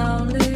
lonely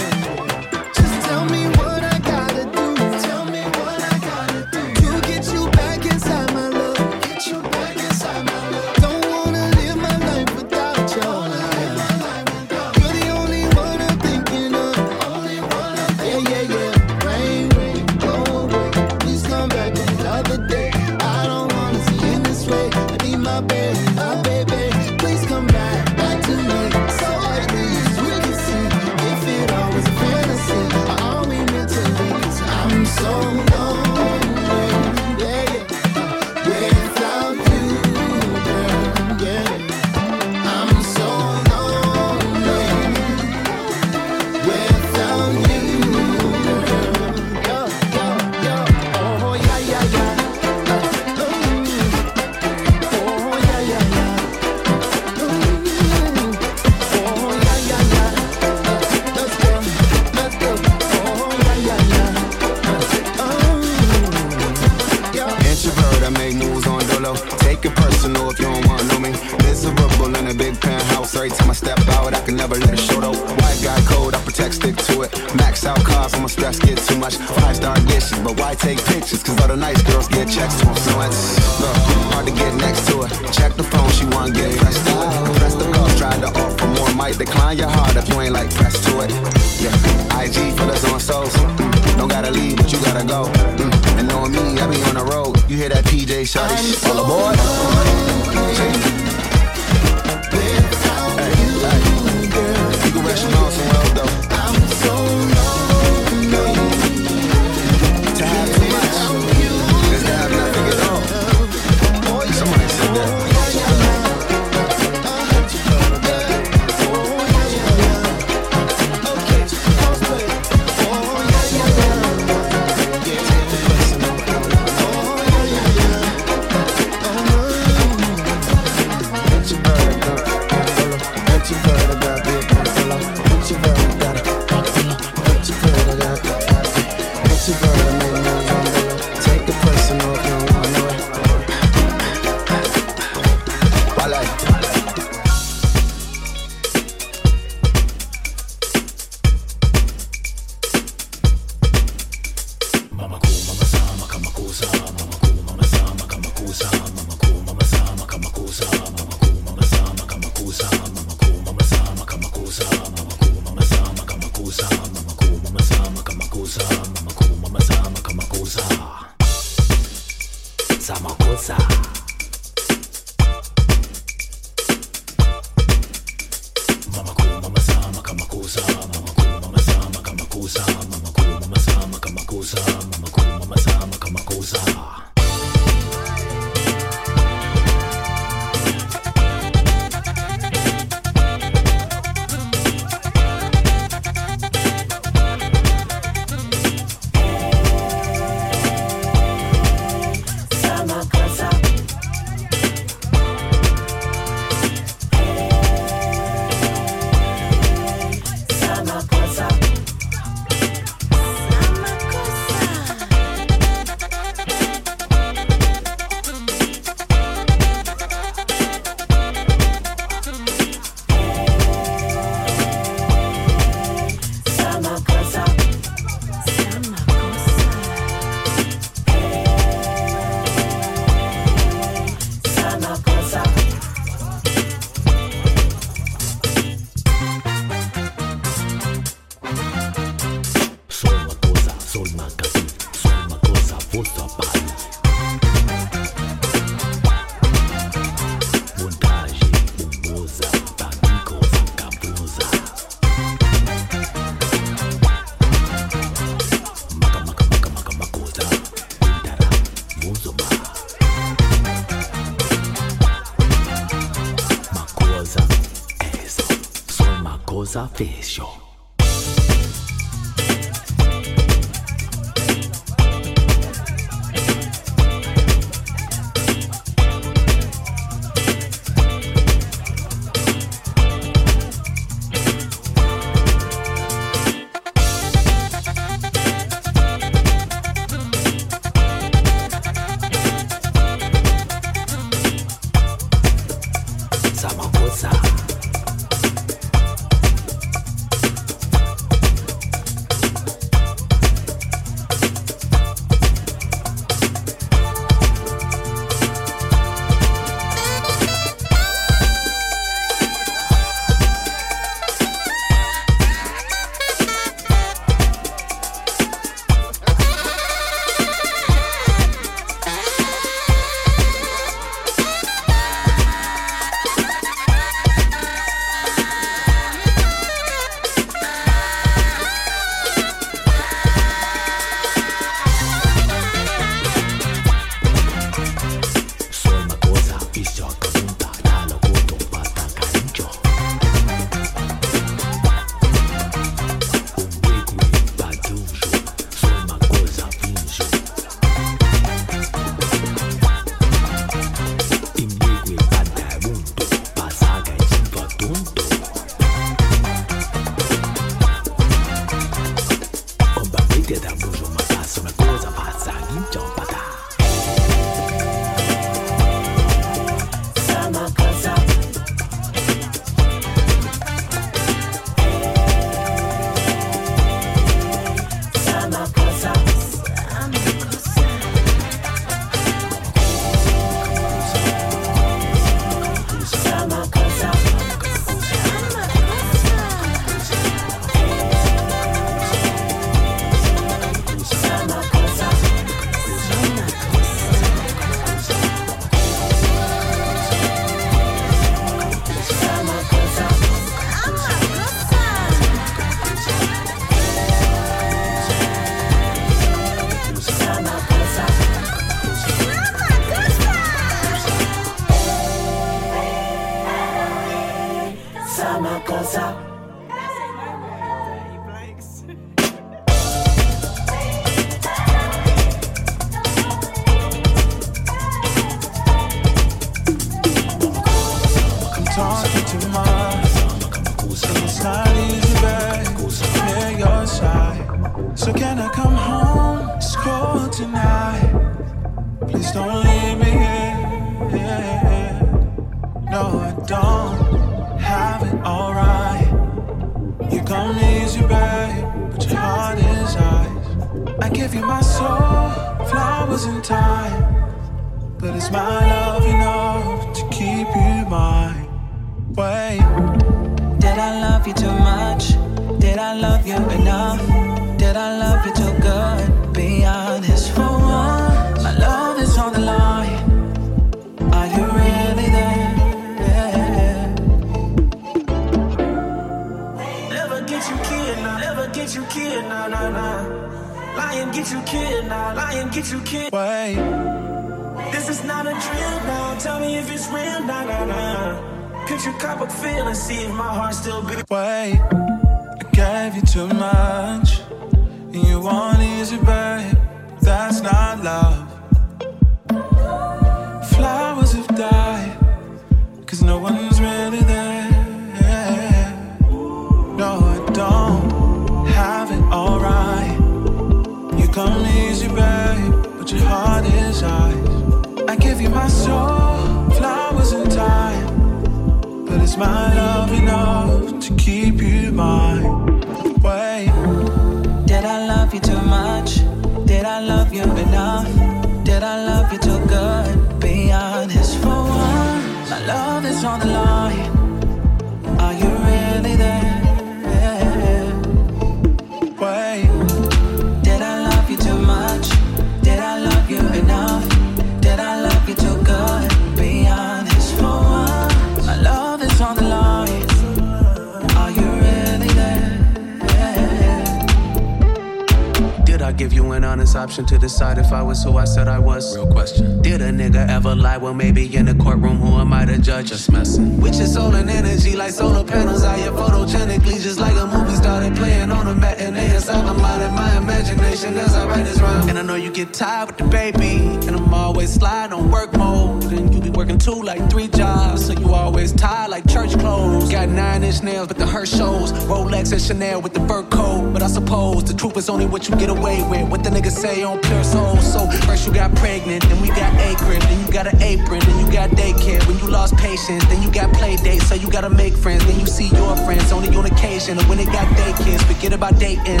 the Herschels, Rolex and Chanel with the fur coat. But I suppose the truth is only what you get away with. What the niggas say on pure soul. So first you got pregnant, then we got acre, then you got an apron, then you got daycare. When you lost patience, then you got play dates, so you gotta make friends. Then you see your friends only on occasion. And when they got day kids, forget about dating.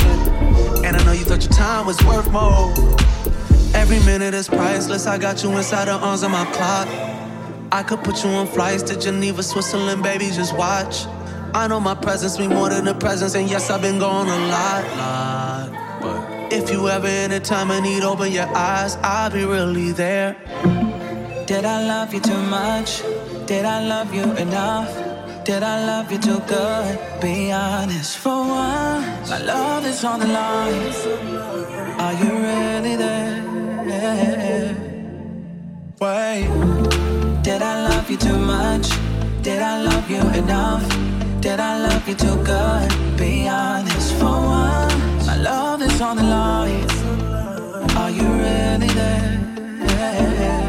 And I know you thought your time was worth more. Every minute is priceless. I got you inside the arms of my clock. I could put you on flights to Geneva, Switzerland, baby, just watch. I know my presence mean more than a presence, and yes, I've been gone a lot, lot. But if you ever in a time of need, open your eyes, I'll be really there. Did I love you too much? Did I love you enough? Did I love you too good? Be honest for once. My love is on the line. Are you really there? Wait. Did I love you too much? Did I love you enough? Did I love you too good? Be honest for once. My love is on the line. Are you really there?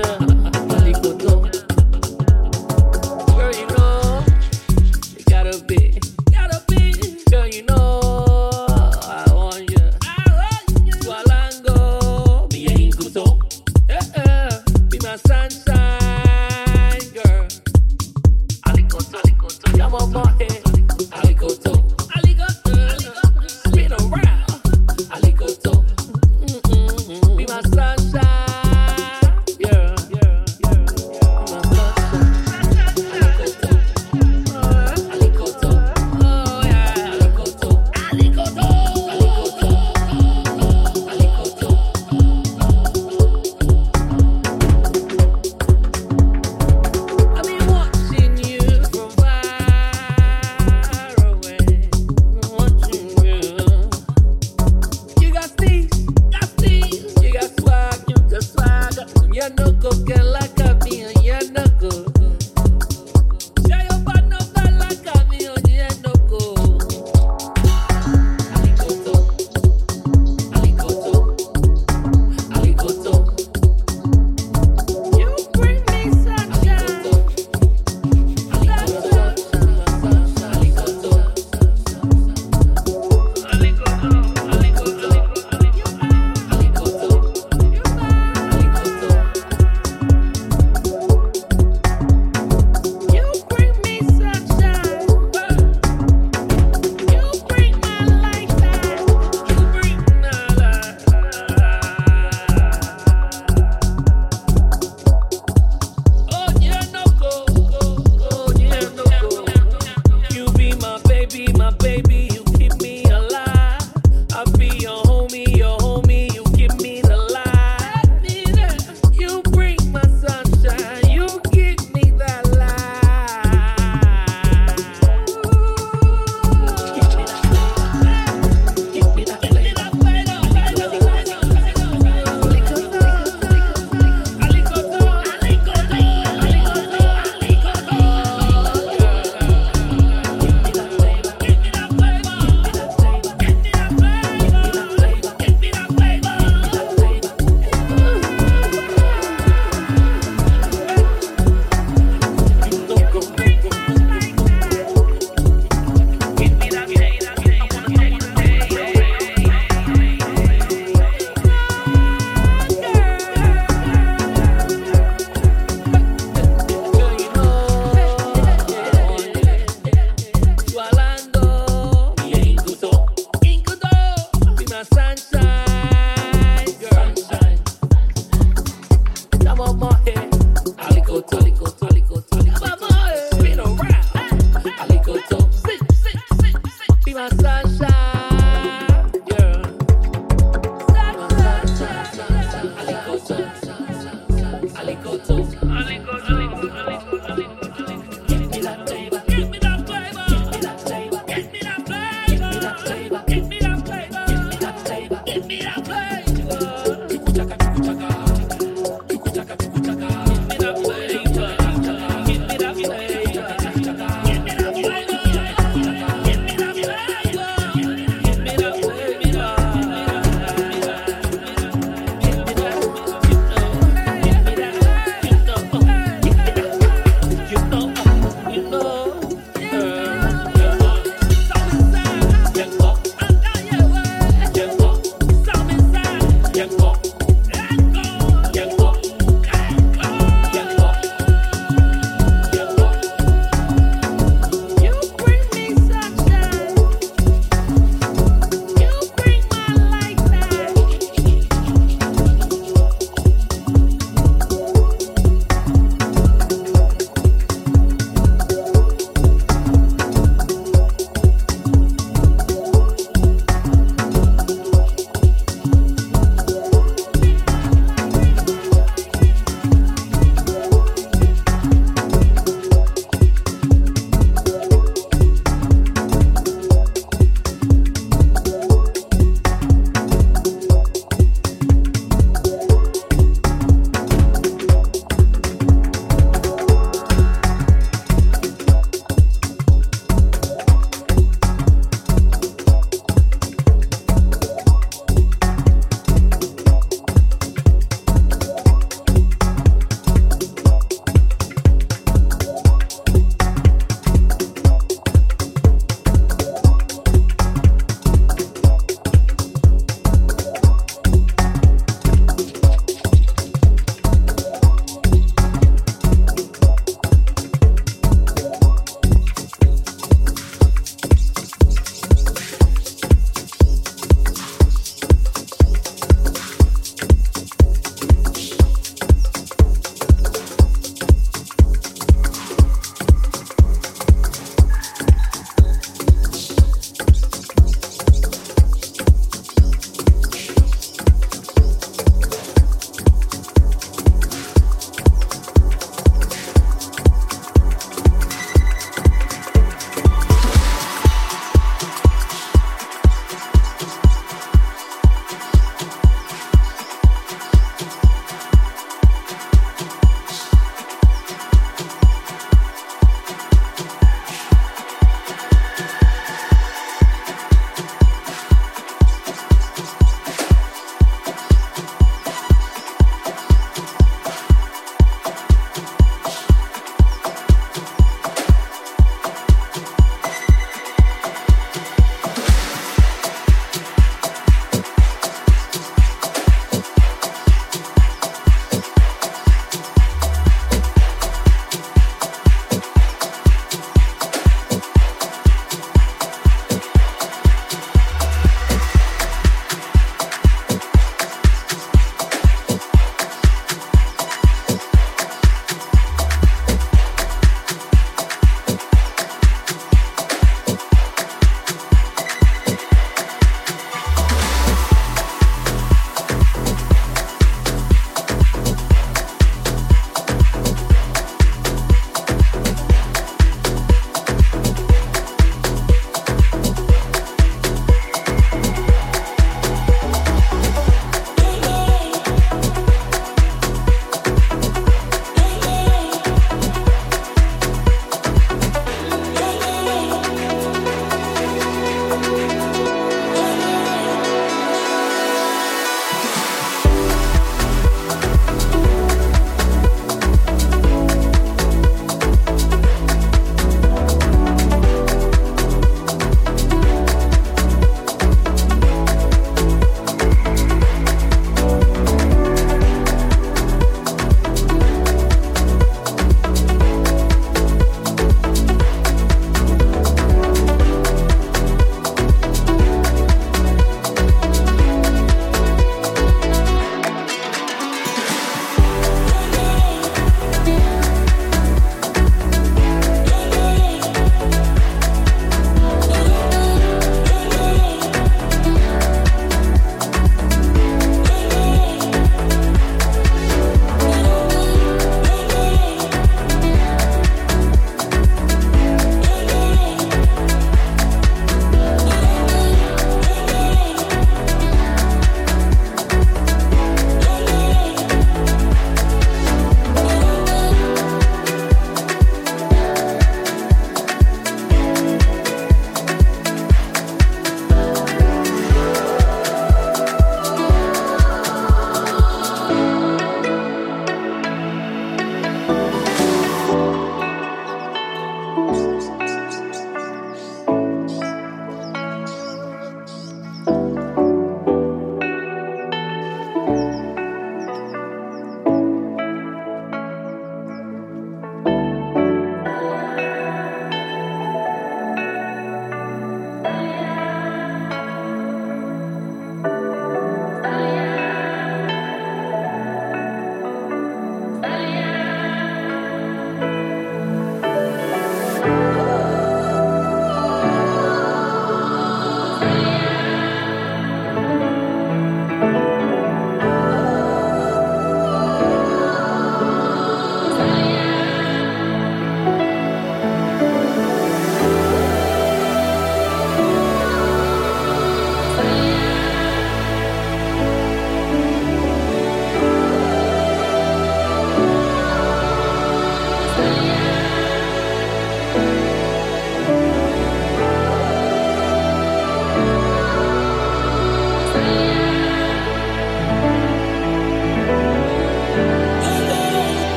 yeah.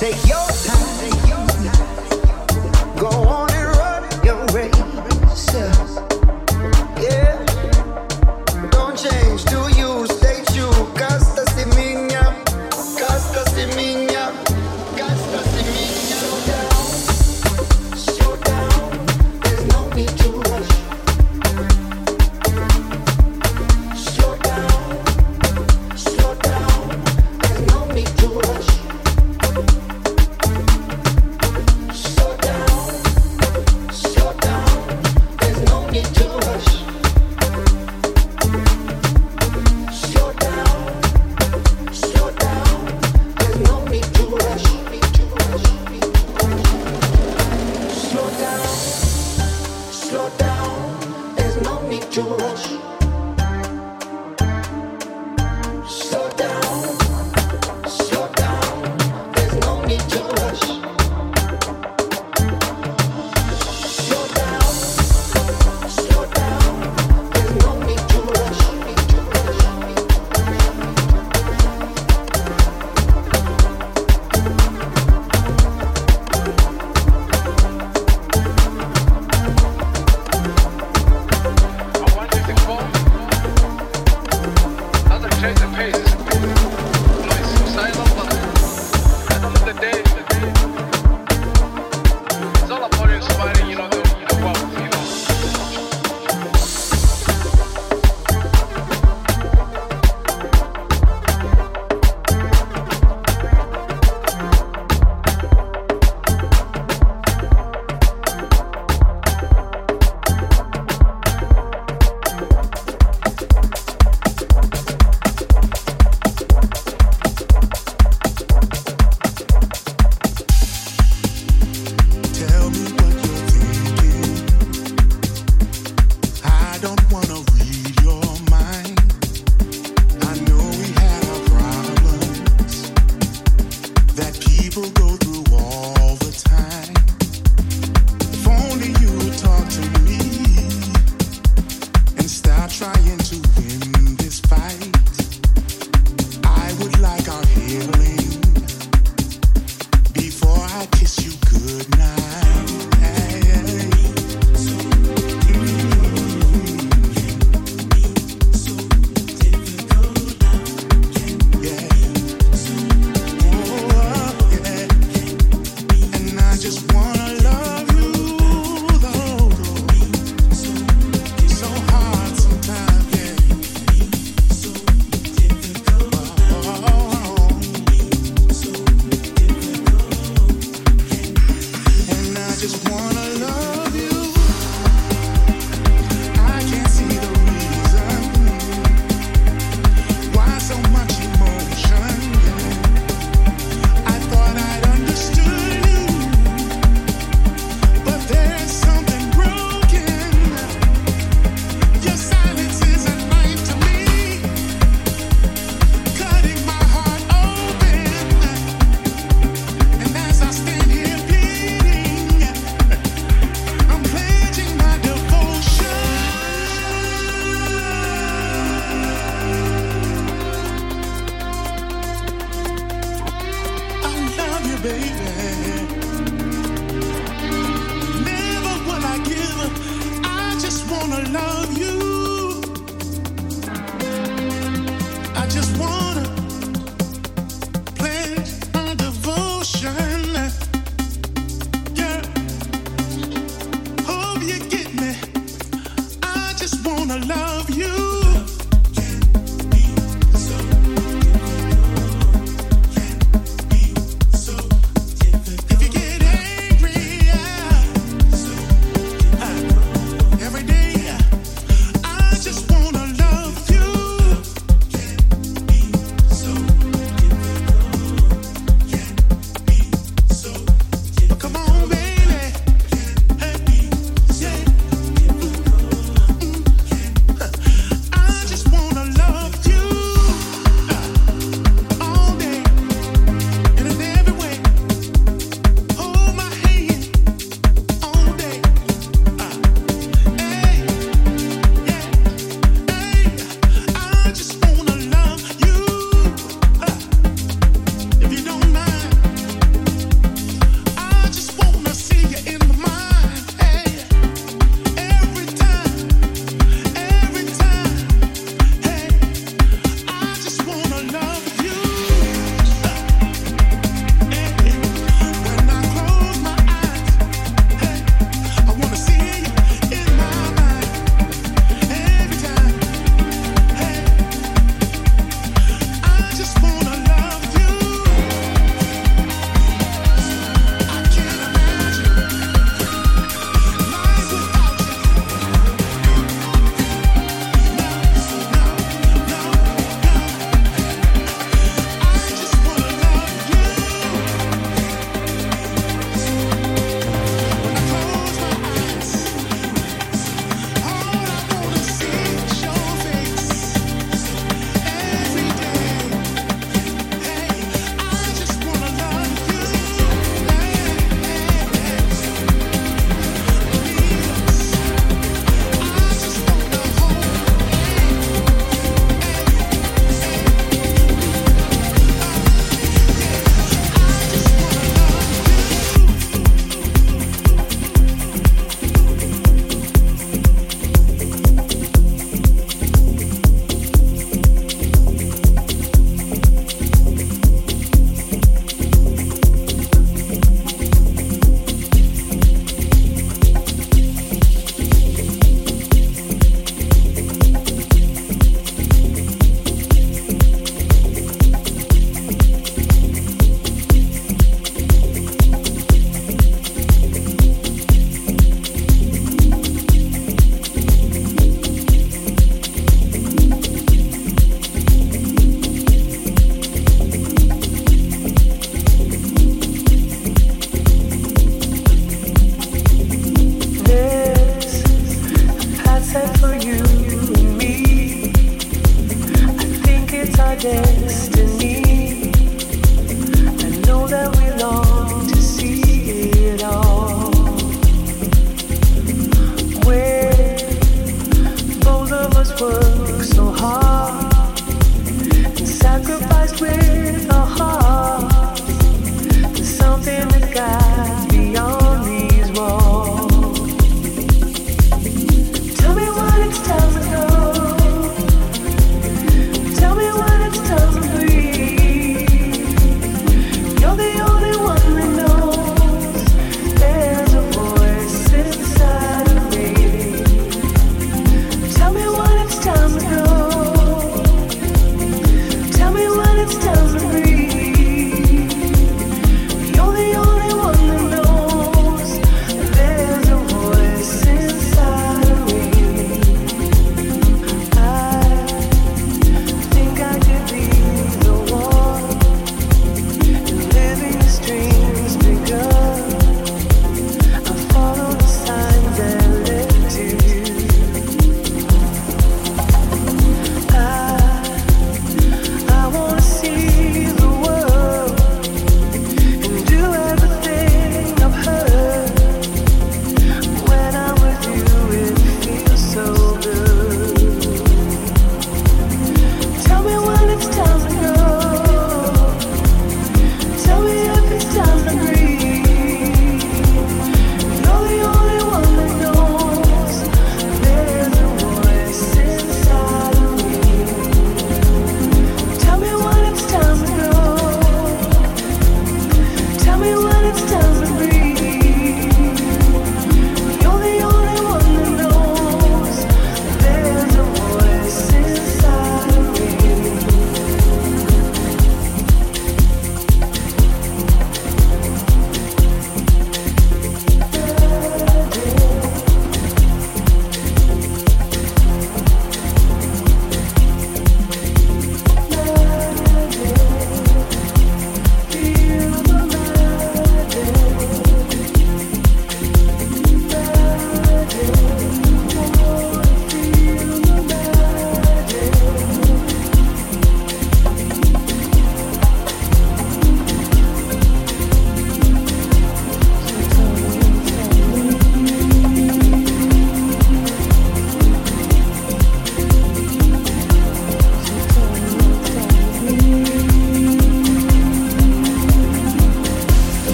Take your time. Go on.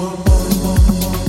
Oh, oh, oh, oh.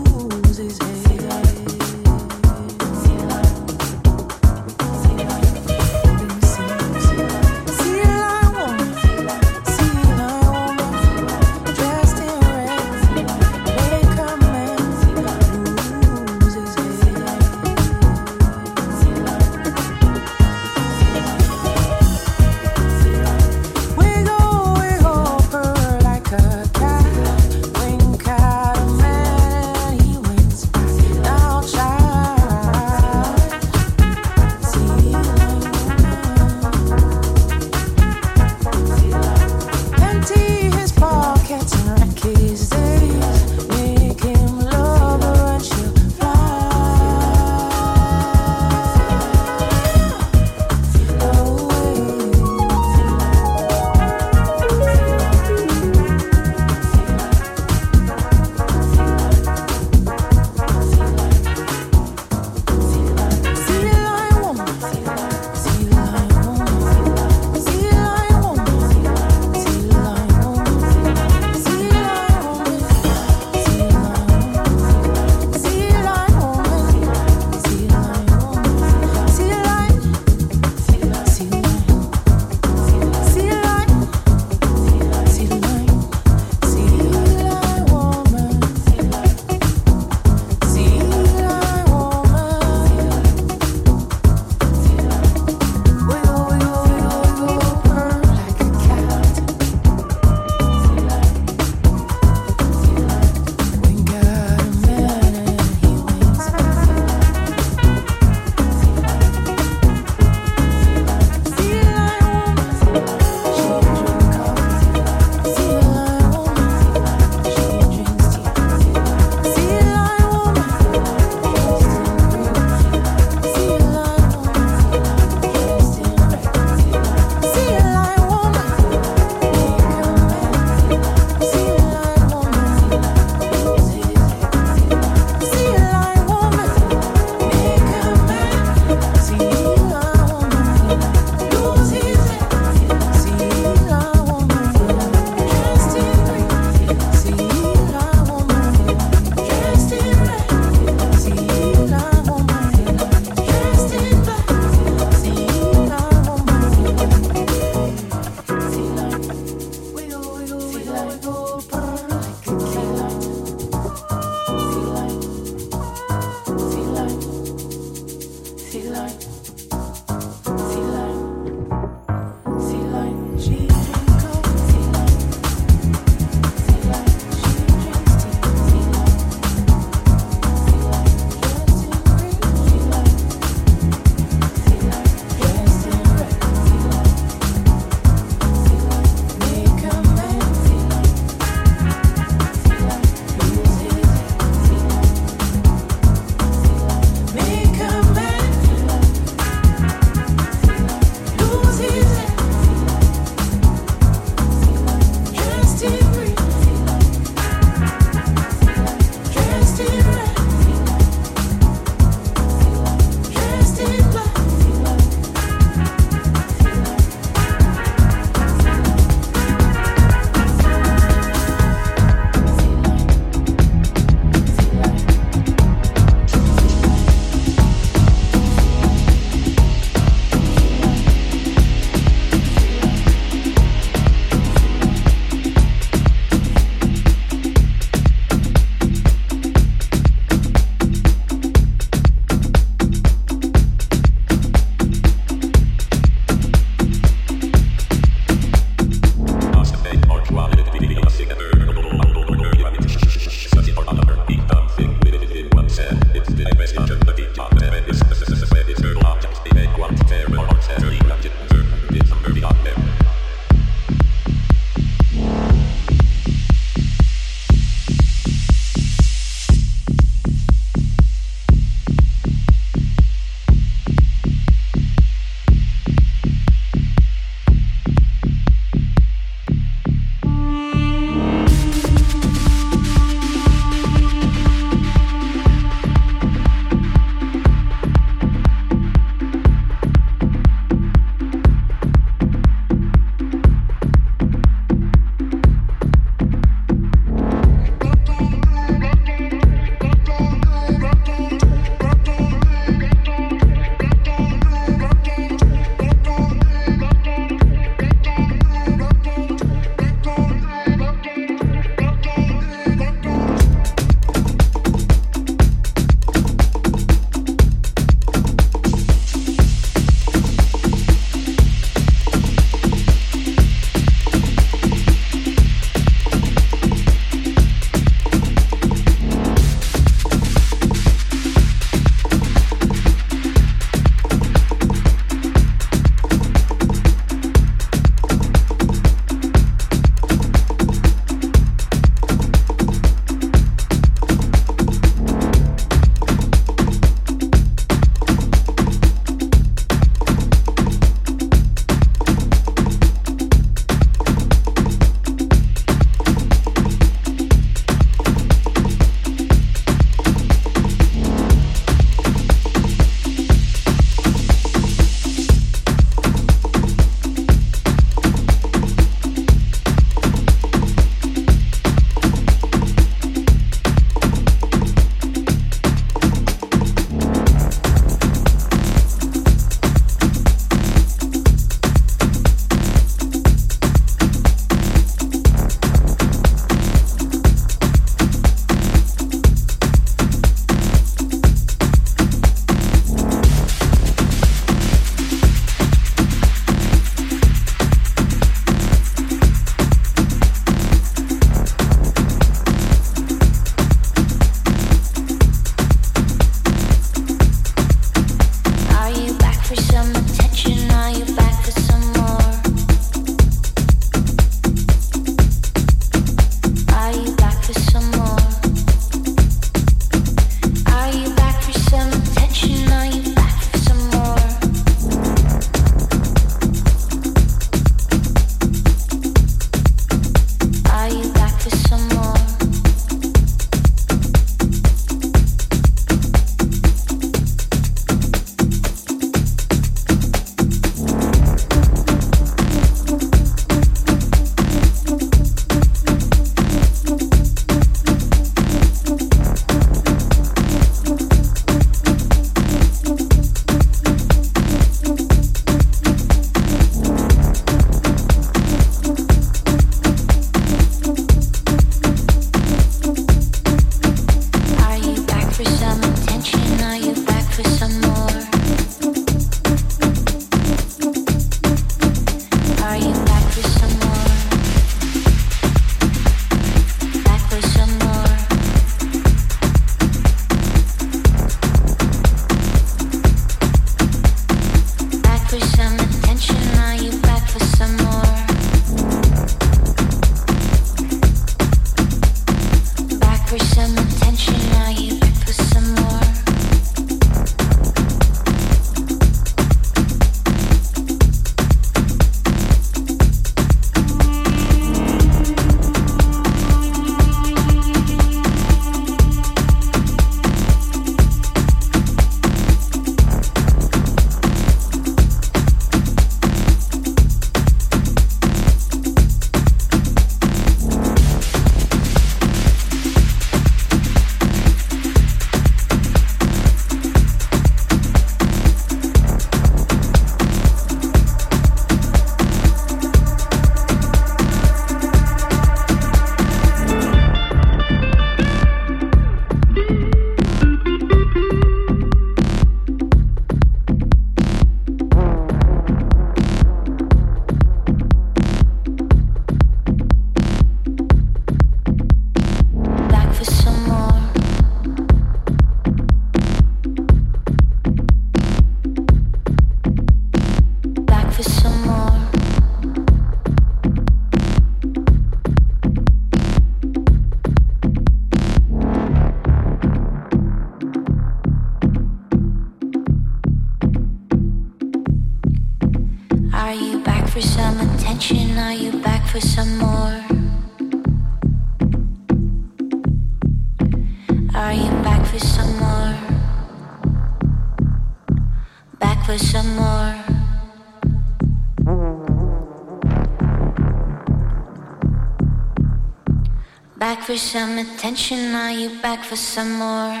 For some attention, are you back for some more?